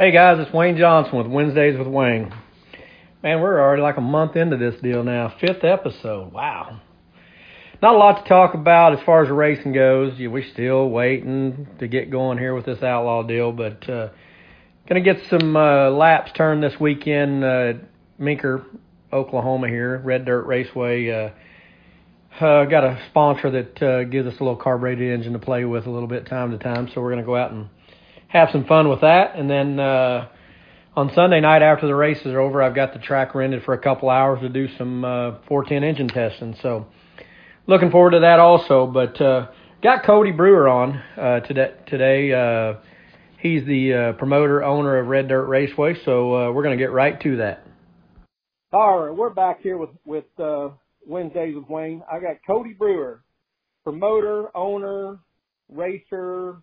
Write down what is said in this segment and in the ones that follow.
Hey guys, it's Wayne Johnson with Wednesdays with Wayne. Man, we're already like a month into this deal now. Fifth episode. Wow. Not a lot to talk about as far as the racing goes. We're still waiting to get going here with this outlaw deal, but uh, gonna get some uh, laps turned this weekend. Uh, Meeker, Oklahoma here, Red Dirt Raceway. Uh, uh, got a sponsor that uh, gives us a little carbureted engine to play with a little bit time to time, so we're gonna go out and have some fun with that. And then uh, on Sunday night after the races are over, I've got the track rented for a couple hours to do some uh, 410 engine testing. So looking forward to that also. But uh, got Cody Brewer on uh, today. Today, uh, he's the uh, promoter owner of Red Dirt Raceway. So uh, we're going to get right to that. All right, we're back here with with uh, Wednesdays with Wayne. I got Cody Brewer, promoter, owner, racer,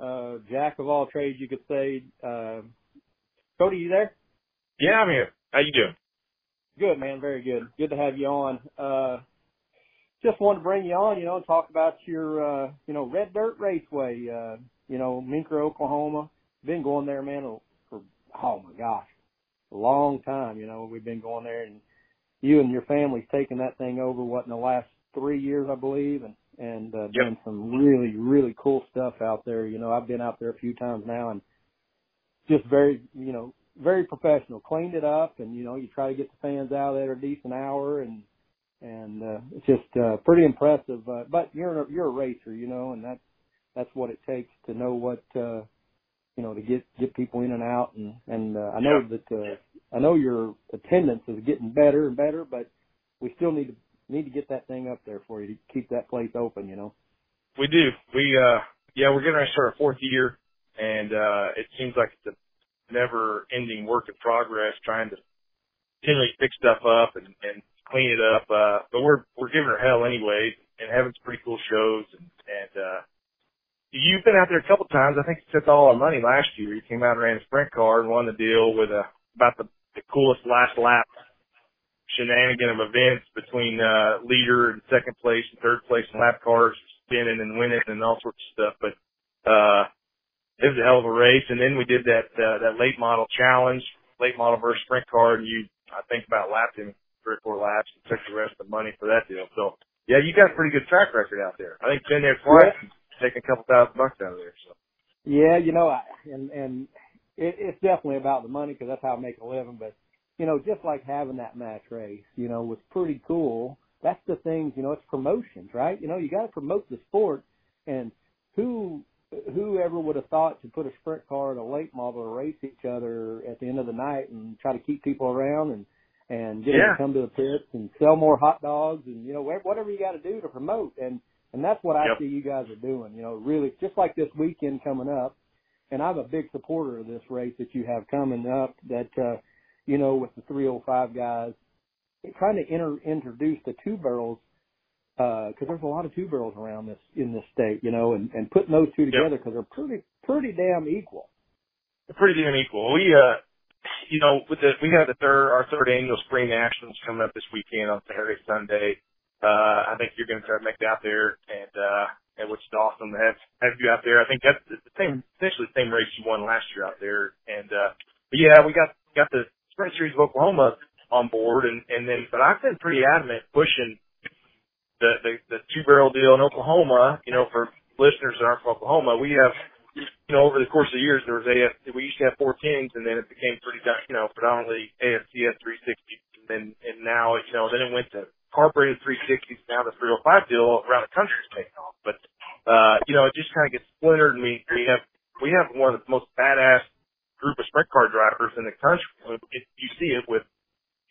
uh, jack of all trades, you could say. Uh, Cody, you there? Yeah, I'm here. How you doing? Good, man. Very good. Good to have you on. Uh, just wanted to bring you on, you know, and talk about your, uh, you know, Red Dirt Raceway, uh, you know, Meeker, Oklahoma. Been going there, man, for, oh my gosh, a long time, you know, we've been going there and you and your family's taken that thing over, what, in the last three years, I believe, and and uh, yep. doing some really really cool stuff out there. You know, I've been out there a few times now, and just very you know very professional. Cleaned it up, and you know you try to get the fans out there a decent hour, and and uh, it's just uh, pretty impressive. Uh, but you're a, you're a racer, you know, and that's that's what it takes to know what uh, you know to get get people in and out, and and uh, I know yep. that uh, I know your attendance is getting better and better, but we still need to need to get that thing up there for you to keep that place open, you know. We do. We uh yeah, we're getting ready to start our fourth year and uh it seems like it's a never ending work in progress trying to continually fix stuff up and, and clean it up. Uh but we're we're giving her hell anyways and having some pretty cool shows and, and uh you've been out there a couple times. I think you took all our money last year. You came out and ran a sprint car and won the deal with a about the, the coolest last lap shenanigan of events between uh leader and second place and third place and lap cars spinning and winning and all sorts of stuff. But uh it was a hell of a race and then we did that uh that late model challenge, late model versus sprint car and you I think about lapped him three or four laps and took the rest of the money for that deal. So yeah, you got a pretty good track record out there. I think been there twice and taking a couple thousand bucks out of there. So yeah, you know, I, and and it, it's definitely about the money because that's how I make a living. But you know, just like having that match race, you know, was pretty cool. That's the things, you know, it's promotions, right? You know, you got to promote the sport, and who whoever would have thought to put a sprint car and a late model to race each other at the end of the night and try to keep people around and and get yeah. them to come to the pits and sell more hot dogs and you know whatever you got to do to promote and and that's what I yep. see you guys are doing. You know, really just like this weekend coming up, and I'm a big supporter of this race that you have coming up. That uh, you know, with the 305 guys, trying to inter- introduce the two barrels because uh, there's a lot of two barrels around this in this state, you know, and, and putting those two together because yep. they're pretty pretty damn equal. They're pretty damn equal. We uh, you know, with the we have the third our third annual spring nationals coming up this weekend on Saturday Sunday. Uh, I think you're going to try to make it out there, and uh, and which is awesome to have have you out there. I think that's the same essentially the same race you won last year out there, and uh, but yeah, we got got the Sprint Series of Oklahoma on board, and and then but I've been pretty adamant pushing the the, the two barrel deal in Oklahoma. You know, for listeners that aren't from Oklahoma, we have you know over the course of the years there was AS we used to have four tens, and then it became pretty you know predominantly ASCS 360, and then and now you know then it went to carbureted 360s now the 305 deal around the country is taking off. But uh, you know, it just kind of gets splintered, and we we have we have one of the most badass group of sprint car drivers in the country. It, you see it with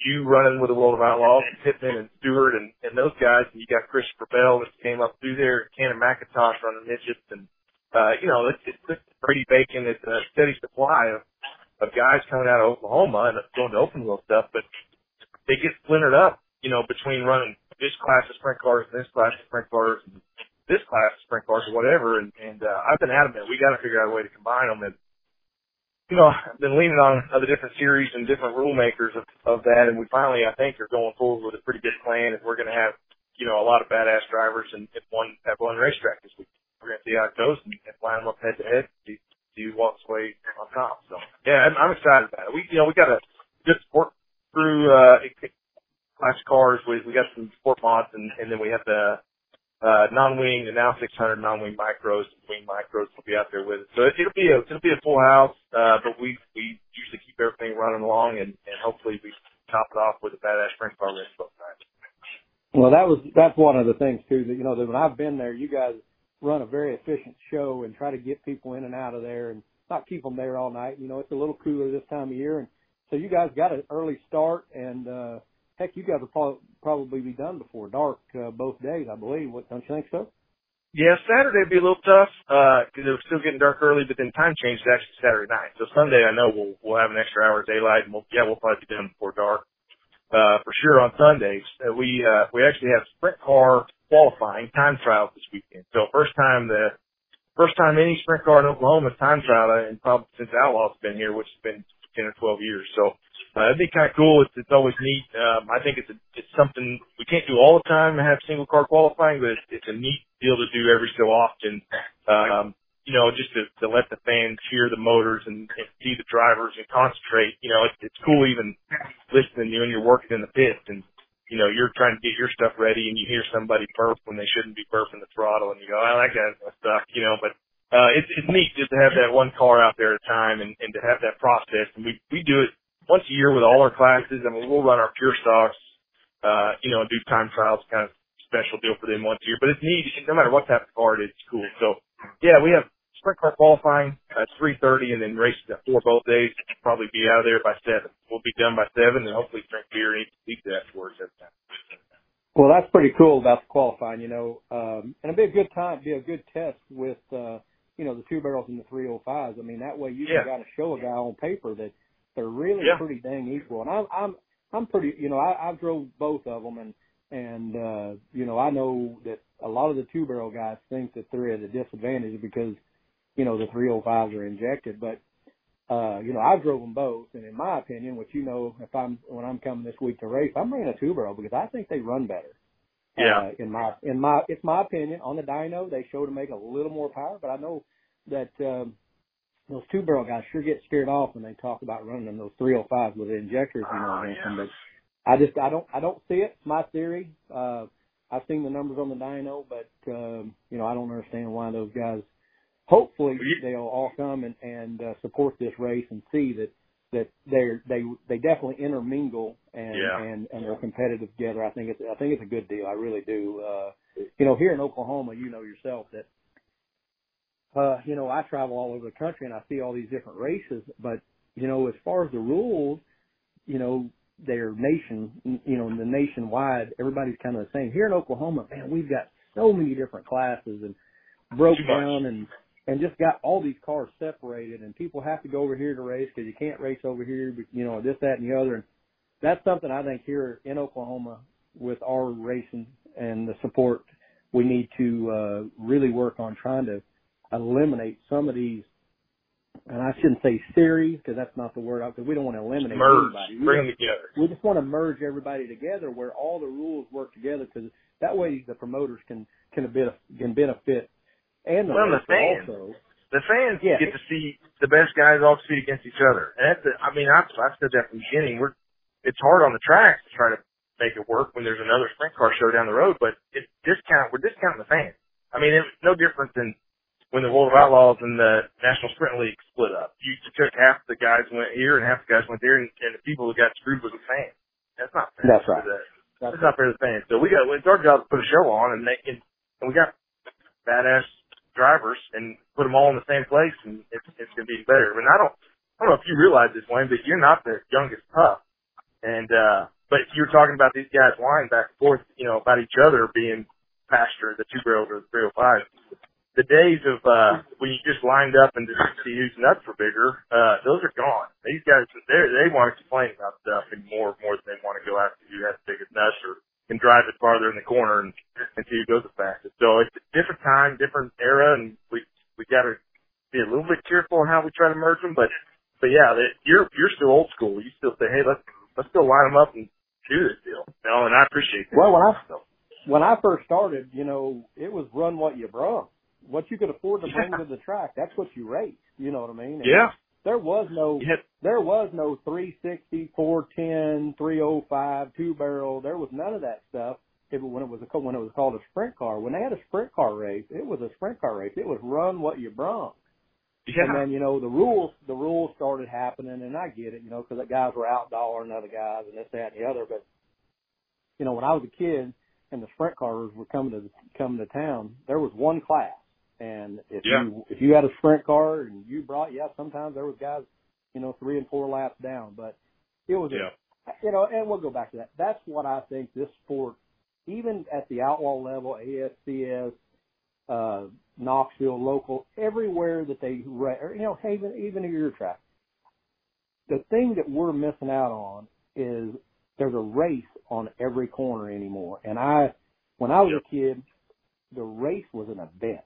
you running with the World of Outlaws, and Pittman and Stewart and, and those guys, and you got Christopher Bell that came up through there, Cannon McIntosh running midgets, and uh, you know, it's, it's Brady Bacon. It's a steady supply of, of guys coming out of Oklahoma and going to open wheel stuff, but they get splintered up, you know, between running this class of sprint cars and this class of sprint cars and this class of sprint cars or whatever. And, and uh, I've been adamant we got to figure out a way to combine them. And you know, I've been leaning on other different series and different rule makers of, of that, and we finally, I think, are going forward with a pretty good plan. If we're going to have, you know, a lot of badass drivers and at one at one racetrack this week, we're going to see how it goes and, and line them up head to head, see, see who walks away on top. So yeah, I'm, I'm excited about it. We you know we got a good support crew, uh, class cars. We we got some sport mods, and and then we have the uh, non-wing and now 600 non-wing micros, wing micros will be out there with us. So it, it'll be a it'll be a full house, uh, but we we usually keep everything running along, and and hopefully we top it off with a badass sprint car race both nights. Well, that was that's one of the things too. That you know, that when I've been there, you guys run a very efficient show and try to get people in and out of there, and not keep them there all night. You know, it's a little cooler this time of year, and so you guys got an early start, and uh, heck, you guys will probably probably be done before dark uh, both days, I believe. What don't you think so? Yeah, Saturday would be a little tough because uh, it was still getting dark early, but then time changed to actually Saturday night. So Sunday, I know we'll we'll have an extra hour of daylight, and we'll yeah we'll probably be done before dark uh, for sure on Sundays. Uh, we, uh, we actually have sprint car qualifying time trials this weekend. So first time the, first time any sprint car in Oklahoma is time trial and probably since Outlaw's been here, which has been 10 or 12 years. So, uh, it'd be kind of cool. It's, it's always neat. Um, I think it's a, it's something we can't do all the time and have single car qualifying, but it's, it's a neat deal to do every so often. Um, you know, just to, to let the fans hear the motors and, and see the drivers and concentrate. You know, it's, it's cool even listening to when you're working in the pit and, you know, you're trying to get your stuff ready and you hear somebody burp when they shouldn't be burping the throttle and you go, oh, that guy's gonna suck, you know, but, uh, it's, it's neat just to have that one car out there at a time and, and to have that process. And we, we do it once a year with all our classes. I mean, we'll run our pure stocks, uh, you know, and do time trials kind of special deal for them once a year, but it's neat. No matter what type of car it is, it's cool. So yeah, we have sprint car qualifying at 3.30 and then races at 4 both days. Probably be out of there by 7. We'll be done by 7 and hopefully drink beer and eat pizza afterwards every time. Well, that's pretty cool about the qualifying, you know, um, and it'd be a good time, be a good test with, uh, you know, the two barrels and the 305s. I mean, that way you yeah. can kind of show a guy on paper that they're really yeah. pretty dang equal. And I'm, I'm, I'm pretty, you know, I, I've drove both of them and, and, uh, you know, I know that a lot of the two barrel guys think that they're at a disadvantage because you know, the 305s are injected, but, uh, you know, I drove them both. And in my opinion, which you know, if I'm, when I'm coming this week to race, I'm bringing a two barrel because I think they run better. Yeah. Uh, in my, in my, it's my opinion on the dyno, they show to make a little more power, but I know that, um, those two barrel guys sure get scared off when they talk about running them those 305s with the injectors, you know, oh, yeah. but I just, I don't, I don't see it. My theory. Uh, I've seen the numbers on the dyno, but, um, you know, I don't understand why those guys hopefully they'll all come and, and uh, support this race and see that that they're they they definitely intermingle and yeah. and and they're competitive together. I think it's I think it's a good deal. I really do. Uh, you know, here in Oklahoma, you know yourself that uh, you know I travel all over the country and I see all these different races, but you know as far as the rules, you know they're nation, you know, the nationwide, everybody's kind of the same. Here in Oklahoma, man, we've got so many different classes and broke down and and just got all these cars separated and people have to go over here to race because you can't race over here, you know, this, that, and the other. And that's something I think here in Oklahoma with our racing and the support, we need to uh, really work on trying to eliminate some of these. And I shouldn't say series because that's not the word because we don't want to eliminate everybody. merge, anybody. We bring them together. We just want to merge everybody together where all the rules work together because that way the promoters can can benefit, can benefit and the well, the fans, also. the fans Yeah. get to see the best guys all compete against each other. And that's, the, I mean, I've, I've said that from the beginning. We're, it's hard on the track to try to make it work when there's another sprint car show down the road, but it's discount, we're discounting the fans. I mean, it's no different than when the World of Outlaws and the National Sprint League split up. You took half the guys went here and half the guys went there, and, and the people who got screwed was the fans. That's not fair. That's right. The, That's that's not fair to the fans. So we got it's our job to put a show on and make and, and we got badass drivers and put them all in the same place and it's it's gonna be better. I mean I don't I don't know if you realize this, Wayne, but you're not the youngest pup. And uh but you're talking about these guys lying back and forth, you know, about each other being faster, the two barrels or the three oh five. The days of uh when you just lined up and just see whose nuts were bigger, uh, those are gone. These guys they they want to complain about stuff and more more than they want to go after who has the biggest nuts or can drive it farther in the corner and, and see who goes the fastest. So it's a different time, different era, and we we got to be a little bit careful on how we try to merge them. But but yeah, that, you're you're still old school. You still say, hey, let's let's go line them up and do this deal. You know, and I appreciate that. Well, when I when I first started, you know, it was run what you brung. What you could afford to bring to the track, that's what you raced. You know what I mean? And Yeah. There was no had, there was no 360, 410, 305, two barrel. There was none of that stuff. If, when it was a, when it was called a sprint car, when they had a sprint car race, it was a sprint car race. It was run what you brung. yeah. And then you know the rules the rules started happening, and I get it, you know, because the guys were outdoing other guys and this, that, and the other. But you know, when I was a kid and the sprint cars were coming to coming to town, there was one class, and if Yeah. you if you had a sprint car and you brought, yeah, sometimes there was guys, you know, three and four laps down, but it was, Yeah. a, you know, and we'll go back to that. That's what I think this sport, even at the outlaw level, ASCS, uh, Knoxville, local, everywhere that they, or, you know, even even at your track. The thing that we're missing out on is there's a race on every corner anymore. And I, when I was a kid, the race was an event,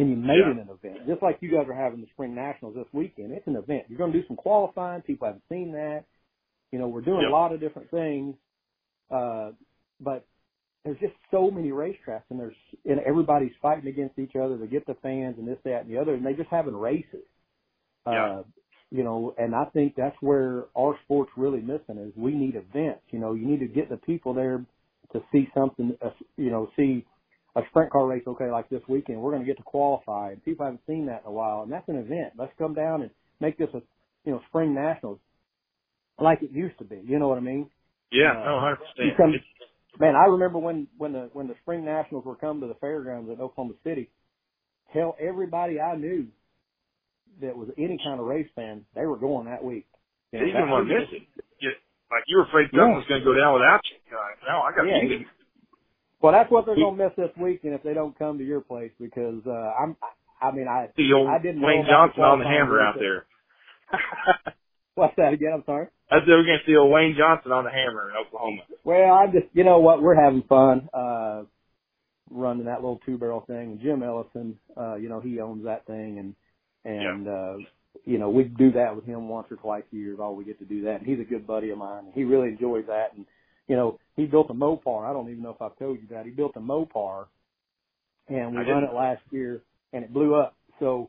and you made Yeah. it an event. Just like you guys are having the spring nationals this weekend, it's an event. You're going to do some qualifying. People haven't seen that. You know, we're doing Yep. a lot of different things, uh, but there's just so many racetracks, and there's and everybody's fighting against each other to get the fans and this, that, and the other, and they just having races. Yeah. Uh, you know, and I think that's where our sport's really missing is we need events. You know, you need to get the people there to see something. Uh, you know, see a sprint car race. Okay, like this weekend, we're going to get to qualify, and people haven't seen that in a while, and that's an event. Let's come down and make this a you know spring nationals like it used to be. You know what I mean? Yeah. Uh, No, hundred you percent. come- Man, I remember when when the when the spring nationals were coming to the fairgrounds in Oklahoma City. Hell, everybody I knew that was any kind of race fan, they were going that week. You know, Even that when week- miss it, you, like you were afraid Yeah. something was going to go down without you. You're no, I got Yeah. it. Well, that's what they're gonna miss this weekend if they don't come to your place because uh I'm. I mean, I The old I didn't Wayne Johnson on the hammer out there. What's that again? I'm sorry. I said we're going to see old Wayne Johnson on the hammer in Oklahoma. Well, I just, you know what, we're having fun, uh, running that little two barrel thing. And Jim Ellison, uh, you know, he owns that thing and, and, uh, you know, we do that with him once or twice a year is all we get to do that. And he's a good buddy of mine he really enjoys that. And, you know, he built a Mopar. I don't even know if I've told you that. He built a Mopar and we run it last year and it blew up. So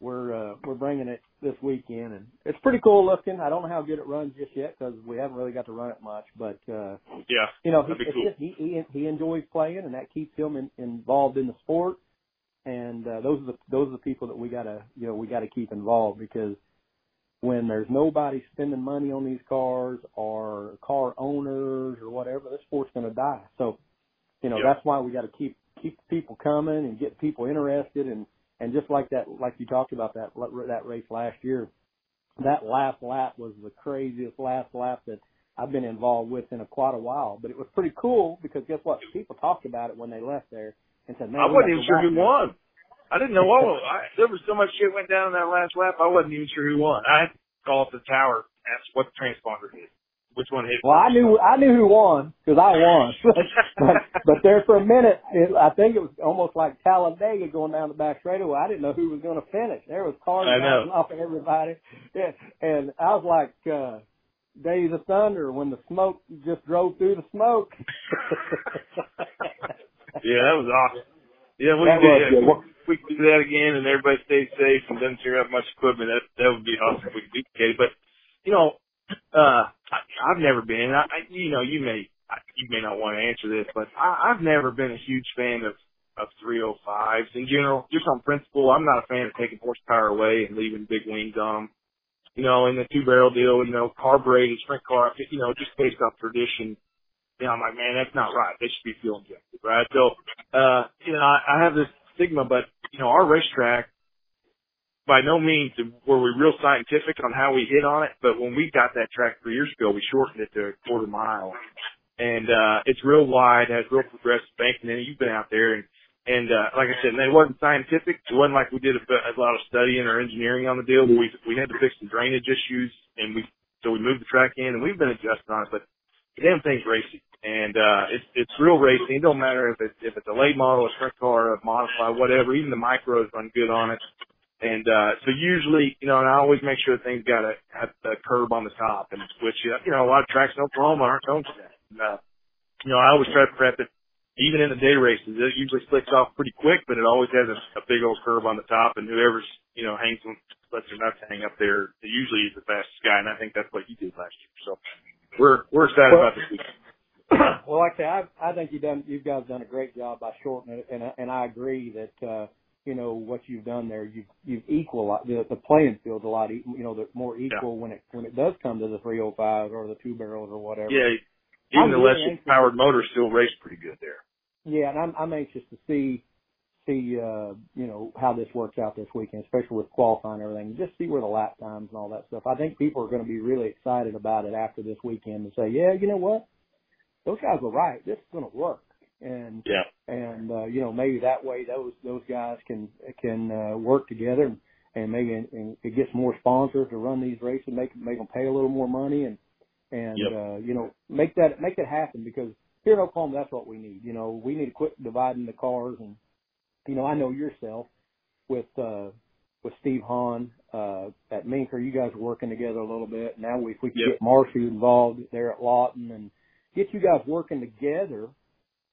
we're, uh, we're bringing it this weekend and it's pretty cool looking. I don't know how good it runs just yet because we haven't really got to run it much, but, uh, Yeah. you know, he, cool. just, he, he he enjoys playing, and that keeps him in, involved in the sport. And uh, those are the those are the people that we gotta you know we gotta keep involved because when there's nobody spending money on these cars or car owners or whatever, the sport's gonna die. So, you know, Yeah. that's why we got to keep keep people coming and get people interested and and just like that, like you talked about that that race last year, that last lap was the craziest last lap that I've been involved with in a, quite a while. But it was pretty cool because guess what? People talked about it when they left there and said, "Man, I wasn't even sure there." won. I didn't know what was. I, there was so much shit went down in that last lap. I wasn't even sure who won. I had to call up the tower, ask what the transponder did, which one hit. Well, I knew I knew who won because I won. but but there for a minute, it, I think it was almost like Talladega going down the back straightaway. I didn't know who was going to finish. There was cars bouncing off of everybody, yeah, and I was like uh, Days of Thunder when the smoke just drove through the smoke. Yeah, that was awesome. Yeah, we That could, was yeah, good. We could do that again and everybody stays safe and doesn't tear up much equipment. That that would be awesome. If we could duplicate it. But you know, uh, I, I've never been. I, I, you know, you may you may not want to answer this, but I, I've never been a huge fan of of 305s in general. Just on principle, I'm not a fan of taking horsepower away and leaving big wings on them. You know, in the two barrel deal, you know, carbureted sprint car, you know, just based off tradition you know, I'm like, man, that's not right. They should be fuel injected, right? So, uh, you know, I, I have this stigma, but you know, our racetrack, by no means were we real scientific on how we hit on it, but when we got that track three years ago, we shortened it to a quarter mile, and uh, it's real wide, has real progressive banking in it. You've been out there, and and uh, like I said, it wasn't scientific. It wasn't like we did a, a lot of studying or engineering on the deal. But we we had to fix some drainage issues, and we so we moved the track in, and we've been adjusting on it, but damn thing's racing, and uh, it's it's real racing. It don't matter if it's if it's a late model, a sprint car, a modified, whatever. Even the micros run good on it. And uh, so usually, you know, and I always make sure thing's got a, a curb on the top, and which you know a lot of tracks in Oklahoma aren't known for that. And, uh, you know, I always try to prep it even in the day races, it usually slicks off pretty quick, but it always has a, a big old curve on the top, and whoever's you know hangs lets their nuts hang up there, usually is the fastest guy, and I think that's what you did last year. So we're we're excited about this weekend. well, like I say, I, I think you've done you guys done a great job by shortening it, and and I agree that uh, you know what you've done there. You've you've equal the the playing field's a lot you know the more equal yeah. when it when it does come to the 305 or the two barrels or whatever. Yeah, even I'm the less powered motor still race pretty good there. Yeah, and I'm I'm anxious to see see uh you know how this works out this weekend, especially with qualifying and everything. Just see where the lap times and all that stuff. I think people are going to be really excited about it after this weekend and say, yeah, you know what, those guys were right. This is going to work. And yeah, and uh, you know maybe that way those those guys can can uh, work together and, and maybe and it gets more sponsors to run these races, make make them pay a little more money and and yep. uh, you know make that make it happen because here in Oklahoma that's what we need. You know we need to quit dividing the cars and you know I know yourself with uh, with Steve Hahn uh, at Minker, you guys are working together a little bit. Now we, if we could yep. get Marshy involved there at Lawton and get you guys working together,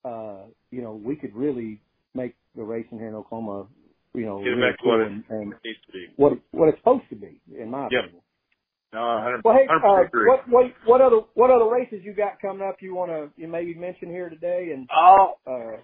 uh, you know, we could really make the racing here in Oklahoma, you know, get really back cool what and, and to. What what it's supposed to be, in my yep. opinion. No, 100, well, hey, 100% uh, what what what other what other races you got coming up? You want to you maybe mention here today? And oh, uh,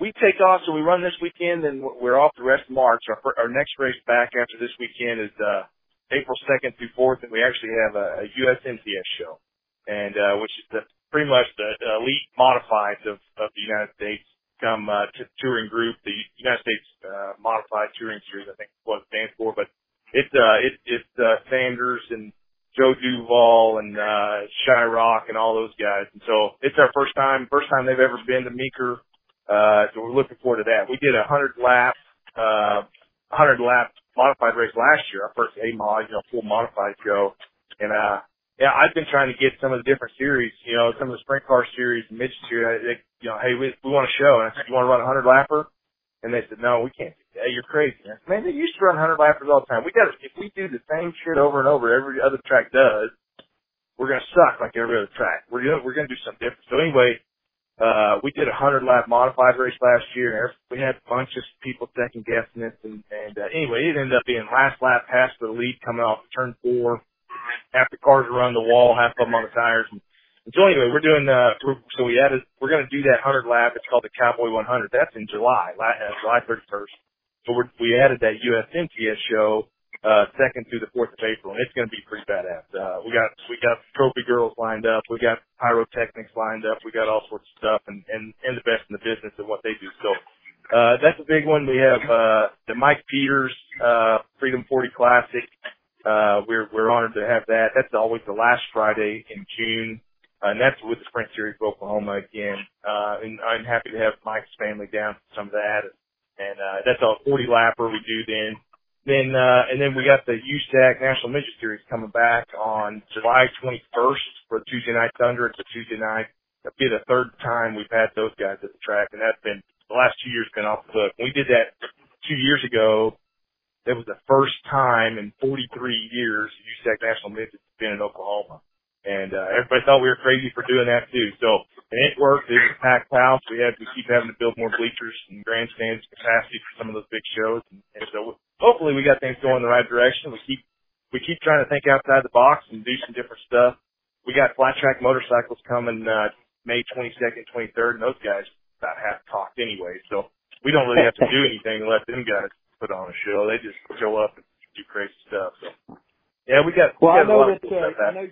we take off, so we run this weekend, and we're off the rest of March. Our our next race back after this weekend is uh April second through fourth, and we actually have a, a USMTS show, and uh which is the pretty much the, elite modifieds of, of the United States come uh, t- touring group, the United States uh, Modified Touring Series, I think is what it stands for. But it's uh, it, it's uh, Sanders and Joe Duval and uh, Shyrock and all those guys. And so it's our first time, first time they've ever been to Meeker. Uh, so we're looking forward to that. We did a hundred lap, uh, hundred lap modified race last year, our first A mod, you know, full modified show. And, uh, yeah, I've been trying to get some of the different series, you know, some of the sprint car series, midget series. They, you know, hey, we we want to show, and I said, you want to run a hundred lapper? And they said, no, we can't. Hey, you're crazy. Said, man, they used to run hundred lappers all the time. We got to if we do the same shit over and over, every other track does, we're gonna suck like every other track. We're gonna we're gonna do something different. So anyway, uh, we did a hundred lap modified race last year, we had a bunch of people second guessing it, and, and uh, anyway, it ended up being last lap for the lead coming off turn four half the cars are on the wall, half of them on the tires. And, and so anyway, we're doing, uh, we're, so we added, we're going to do that 100 lap. It's called the Cowboy 100. That's in July, uh, July 31st. So we're, we added that USMTS show, uh, second through the 4th of April, and it's going to be pretty badass. Uh, we got, we got trophy girls lined up. We got pyrotechnics lined up. We got all sorts of stuff and, and, and the best in the business of what they do. So, uh, that's a big one. We have, uh, the Mike Peters, uh, Freedom 40 Classic. Uh, we're, we're honored to have that. That's always the last Friday in June. Uh, and that's with the Sprint Series of Oklahoma again. Uh, and I'm happy to have Mike's family down for some of that. And, uh, that's a 40 lapper we do then. Then, uh, and then we got the USAC National Midget Series coming back on July 21st for Tuesday Night Thunder. It's a Tuesday night. That'll be the third time we've had those guys at the track, and that's been the last two years been off the hook. We did that two years ago that was the first time in 43 years USAC National Midget has been in Oklahoma. And, uh, everybody thought we were crazy for doing that too. So, and it worked. It was a packed house. We had, we keep having to build more bleachers and grandstands capacity for some of those big shows. And, and so hopefully we got things going in the right direction. We keep, we keep trying to think outside the box and do some different stuff. We got flat track motorcycles coming, uh, May 22nd, 23rd, and those guys about half talked anyway. So we don't really have to do anything to let them guys put on a show. They just show up and do crazy stuff. So yeah, we got. Well, we I know a lot that. cool Uh, I know.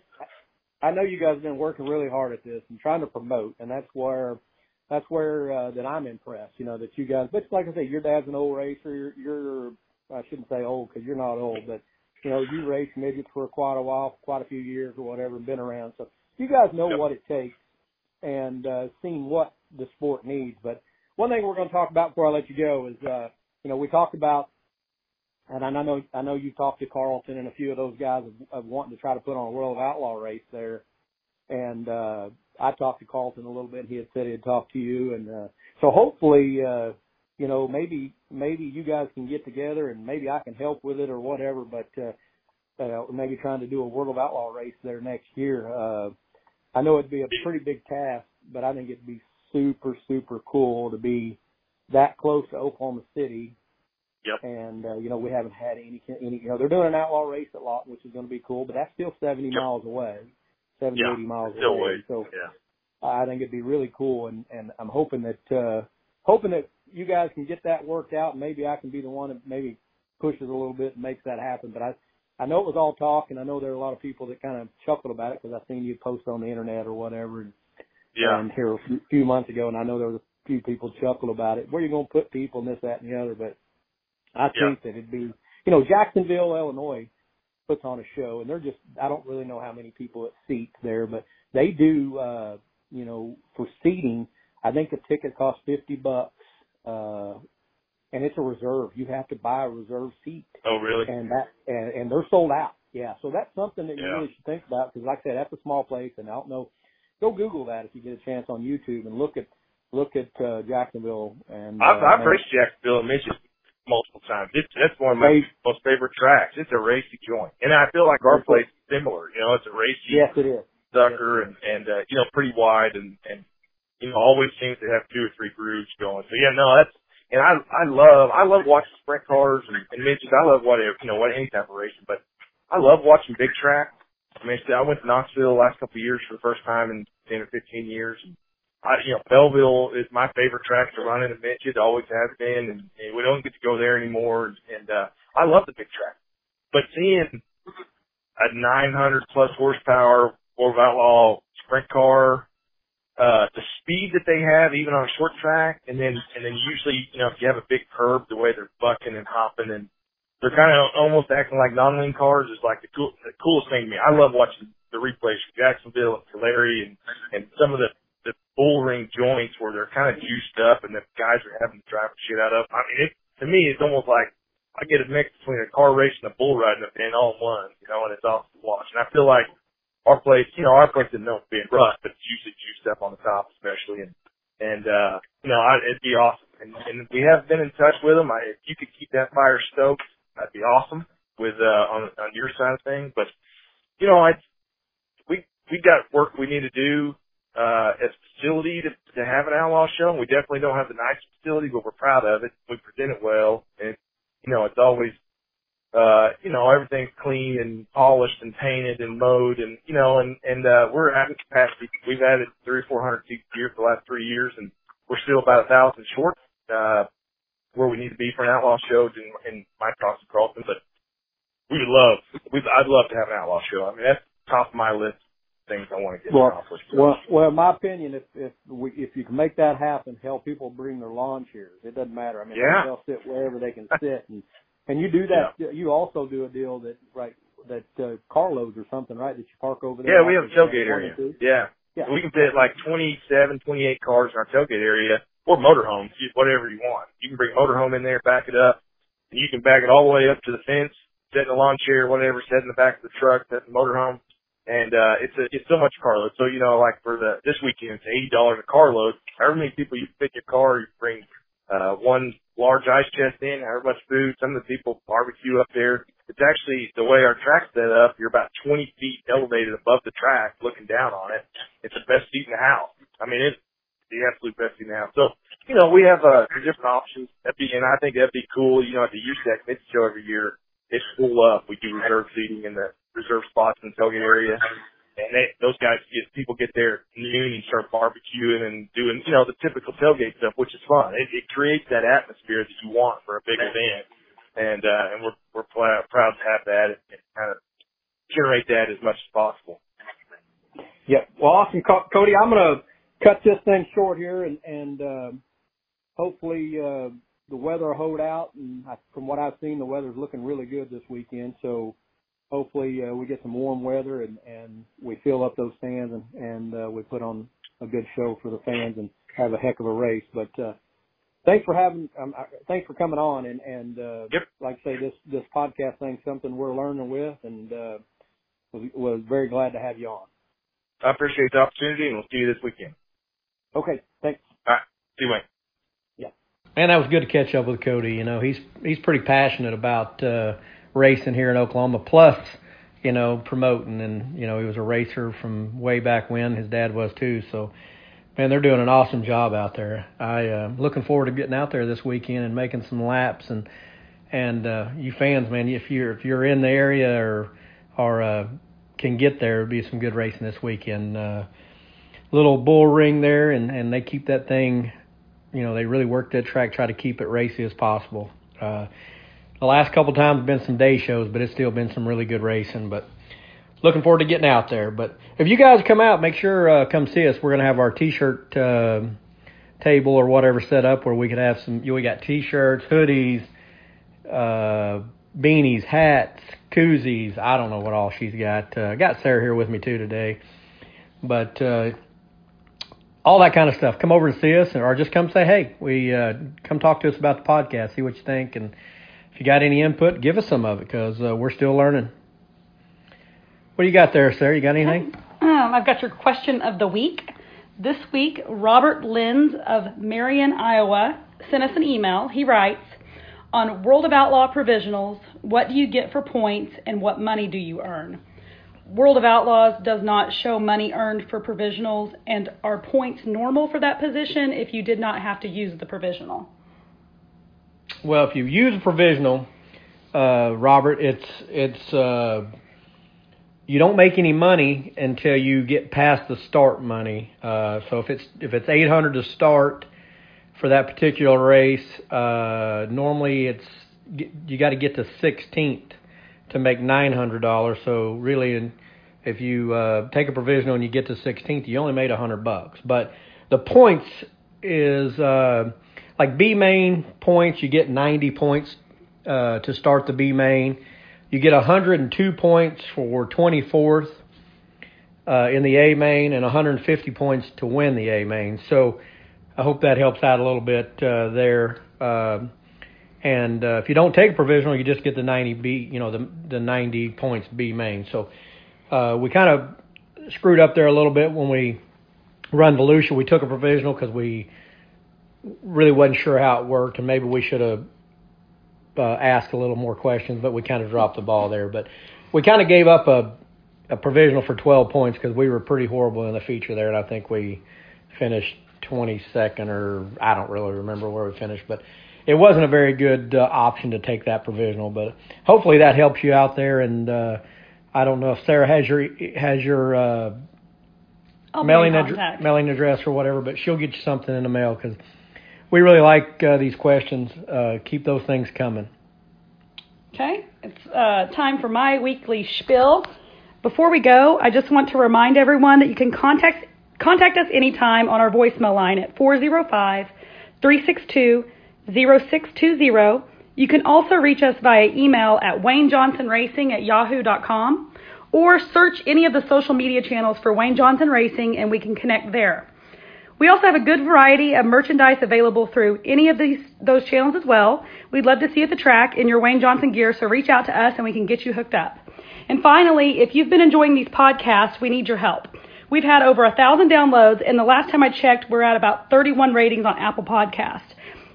I know you guys have been working really hard at this and trying to promote, and that's where that's where uh, that I'm impressed. You know that you guys, but like I say, your dad's an old racer. You're, you're I shouldn't say old because you're not old, but you know you raced midgets for quite a while, quite a few years or whatever, been around. So you guys know yep. what it takes and uh, seen what the sport needs. But one thing we're going to talk about before I let you go is, uh, you know, we talked about and I know I know you talked to Carlton and a few of those guys of, of wanting to try to put on a World of Outlaw race there. And uh I talked to Carlton a little bit. He had said he'd talk to you, and uh so hopefully, uh, you know, maybe maybe you guys can get together and maybe I can help with it or whatever. But uh, uh maybe trying to do a World of Outlaw race there next year. Uh I know it'd be a pretty big task, but I think it'd be super super cool to be that close to Oklahoma City. Yep. And uh, you know we haven't had any any you know they're doing an outlaw race at Lawton, which is going to be cool, but that's still 70 Yep. miles away, 70 Yeah, 80 miles away. wait. So Yeah. I think it'd be really cool, and and I'm hoping that uh hoping that you guys can get that worked out, maybe I can be the one that maybe pushes a little bit and makes that happen. But I I know it was all talk, and I know there are a lot of people that kind of chuckled about it because I've seen you post on the internet or whatever, and, Yeah. and here a few, months ago, and I know there was a few people chuckled about it. Where you going to put people and this, that, and the other? But I Yeah. think that it'd be, you know, Jacksonville, Illinois puts on a show, and they're just I don't really know how many people it seats there, but they do, uh, you know, for seating. I think the ticket costs fifty bucks, uh, and it's a reserve. You have to buy a reserve seat, Oh, really? and that and, and they're sold out. Yeah, so that's something that you Yeah. really should think about because, like I said, that's a small place, and I don't know. Go Google that if you get a chance on YouTube and look at look at uh, Jacksonville and. I've, uh, I've raced Jacksonville and Michigan multiple times. It's, that's one of my Hey. most favorite tracks. It's a racy joint. And I feel like our place is similar. You know, it's a racy Yes, it is. sucker and, and, uh, you know, pretty wide and, and, you know, always seems to have two or three grooves going. So yeah, no, that's, and I, I love, I love watching sprint cars and, and midgets. I love whatever, you know, what any type of racing, but I love watching big track. I mean, I went to Knoxville the last couple of years for the first time in 10 or 15 years. And I, you know, Belleville is my favorite track to run in a midget, always has been, and, and we don't get to go there anymore. And, uh, I love the big track, but seeing a 900 plus horsepower Four Outlaw sprint car, uh, the speed that they have even on a short track, and then and then usually you know if you have a big curb, the way they're bucking and hopping and they're kind of almost acting like non-wing cars is like the cool the coolest thing to me. I love watching the replays from Jacksonville and Tulare and and some of the the bull ring joints where they're kind of juiced up and the guys are having to drive the shit out of. I mean, it to me it's almost like I get a mix between a car race and a bull riding and all in one, you know, and it's awesome to watch. And I feel like our place, you know, our place isn't known for being rough, but it's usually juiced up on the top, especially. And, and, uh, you know, I, it'd be awesome. And, and we have been in touch with them. I, if you could keep that fire stoked, that'd be awesome with, uh, on, on your side of things. But, you know, I, we, we got work we need to do, uh, as facility to, to have an outlaw show. And we definitely don't have the nice facility, but we're proud of it. We present it well. And, you know, it's always, uh, you know, everything's clean and polished and painted and mowed and, you know, and, and, uh, we're at capacity. We've added three or four hundred seats a year for the last three years and we're still about a thousand short, uh, where we need to be for an outlaw show in, in my cross and Carlton, but we would love, we I'd love to have an outlaw show. I mean, that's top of my list of things I want to get Well, accomplished. Well, well, in my opinion, if if we, if you can make that happen, hell, people bring their lawn chairs. It doesn't matter. I mean, Yeah. they'll sit wherever they can sit, and and you do that. You also do a deal that right that uh, carloads or something, right? That you park over there. Yeah, we have a tailgate area. Yeah. Yeah. We can fit like 27, 28 cars in our tailgate area or motorhomes, whatever you want. You can bring a motorhome in there, back it up, and you can back it all the way up to the fence, sit in a lawn chair, whatever, sit in the back of the truck, sit in the motorhome. And, uh, it's a, it's so much carload. So, you know, like for the, this weekend, it's $80 a carload. However many people you fit your car, you bring, uh, one large ice chest in, however much food. Some of the people barbecue up there. It's actually the way our track's set up. You're about 20 feet elevated above the track, looking down on it. It's the best seat in the house. I mean, it's the absolute best seat in the house. So, you know, we have uh, different options. That'd be, and I think that'd be cool. You know, at the USAC Mid Show every year, it's full up. We do reserve seating in the reserve spots in the tailgate area. And they, those guys get, people get there at noon and start barbecuing and doing, you know, the typical tailgate stuff, which is fun. It, it creates that atmosphere that you want for a big event. And, uh, and we're, we're pl- proud to have that and kind of generate that as much as possible. Yep. Well, awesome, Co- Cody. I'm gonna cut this thing short here, and and uh, hopefully uh, the weather will hold out. And I, from what I've seen, the weather's looking really good this weekend. So hopefully uh, we get some warm weather and and we fill up those stands and and uh, we put on a good show for the fans and have a heck of a race. But uh, thanks for having, um, uh, thanks for coming on. And and uh, Yep. like I say, this this podcast thing's something we're learning with, and uh, was, was very glad to have you on. I appreciate the opportunity and we'll see you this weekend. Okay, thanks. See you, Wayne. Man, that was good to catch up with Cody. You know, he's he's pretty passionate about uh, racing here in Oklahoma. Plus, you know, promoting, and you know, he was a racer from way back when. His dad was too. So, Man, they're doing an awesome job out there. I uh, looking forward to getting out there this weekend and making some laps and and uh, you fans, man, if you're if you're in the area or or uh, can get there, it'll be some good racing this weekend. Uh, little bull ring there, and and they keep that thing. You know, they really work that track, try to keep it racy as possible. Uh, the last couple times have been some day shows, but it's still been some really good racing. But looking forward to getting out there. But if you guys come out, make sure uh, come see us. We're gonna have our T-shirt uh, table or whatever set up where we could have some. We got T-shirts, hoodies, uh, beanies, hats, koozies. I don't know what all she's got. Uh, got Sarah here with me too today, but uh, all that kind of stuff. Come over and see us, or just come say hey. We uh, come talk to us about the podcast, see what you think, and if you got any input, give us some of it because uh, we're still learning. What do you got there, Sarah? You got anything? Um, I've got your question of the week. This week, Robert Lenz of Marion, Iowa, sent us an email. He writes, on World of Outlaw provisionals, what do you get for points and what money do you earn? World of Outlaws does not show money earned for provisionals, and are points normal for that position if you did not have to use the provisional? Well, if you use a provisional, uh, Robert, it's it's uh, you don't make any money until you get past the start money. Uh, so if it's if it's 800 to start for that particular race, uh, normally it's you got to get to 16th to make $900. So really, if you uh, take a provisional and you get to 16th, you only made 100 bucks. But the points is uh, like B main points. You get 90 points uh, to start the B main you get 102 points for 24th uh, in the A main and 150 points to win the A main. So I hope that helps out a little bit uh, there. Uh, and uh, if you don't take provisional, you just get the 90 B, you know, the the 90 points B main. So uh, we kind of screwed up there a little bit when we run Volusia. We took a provisional because we really wasn't sure how it worked, and maybe we should have uh, ask a little more questions, but we kind of dropped the ball there. But we kind of gave up a, a provisional for 12 points because we were pretty horrible in the feature there, and I think we finished 22nd, or I don't really remember where we finished, but it wasn't a very good uh, option to take that provisional. But hopefully that helps you out there. And uh, I don't know if Sarah has your has your uh, mailing ad- mailing address or whatever, but she'll get you something in the mail because we really like uh, these questions. Uh, keep those things coming. Okay, it's uh, time for my weekly spiel. Before we go, I just want to remind everyone that you can contact contact us anytime on our voicemail line at 405 362 0620. You can also reach us via email at waynejohnsonracing at yahoo.com or search any of the social media channels for Wayne Johnson Racing and we can connect there. We also have a good variety of merchandise available through any of these those channels as well. We'd love to see you at the track in your Wayne Johnson gear, so reach out to us and we can get you hooked up. And finally, if you've been enjoying these podcasts, we need your help. We've had over a thousand downloads, and the last time I checked, we're at about 31 ratings on Apple Podcast.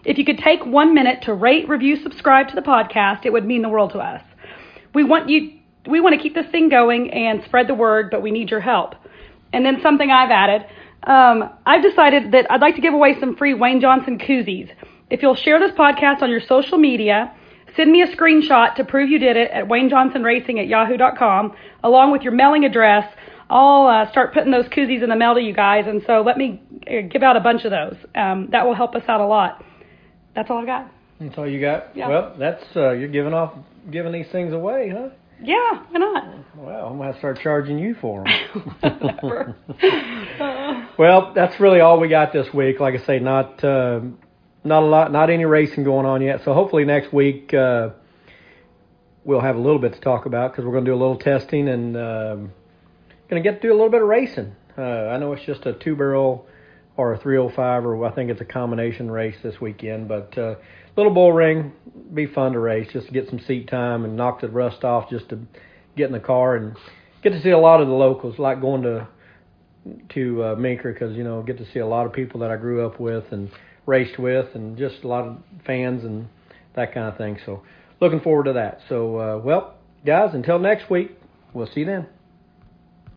If you could take one minute to rate, review, subscribe to the podcast, it would mean the world to us. We want you, we want to keep this thing going and spread the word, but we need your help. And then something I've added. Um, I've decided that I'd like to give away some free Wayne Johnson koozies. If you'll share this podcast on your social media, send me a screenshot to prove you did it at waynejohnsonracing at yahoo.com, along with your mailing address. I'll uh, start putting those koozies in the mail to you guys, and so let me uh, give out a bunch of those. Um, that will help us out a lot. That's all I've got. That's all you got. Yeah. Well, that's uh, you're giving off giving these things away, huh? Yeah, why not? Well, I'm gonna start charging you for them. well, that's really all we got this week. Like I say, not uh, not a lot, not any racing going on yet. So hopefully next week uh, we'll have a little bit to talk about because we're gonna do a little testing and um, gonna get to do a little bit of racing. Uh, I know it's just a two barrel or a 305 or I think it's a combination race this weekend, but uh, little bull ring be fun to race just to get some seat time and knock the rust off just to get in the car and get to see a lot of the locals like going to to uh, Meeker because you know get to see a lot of people that I grew up with and raced with and just a lot of fans and that kind of thing. So looking forward to that. So uh, well guys until next week we'll see you then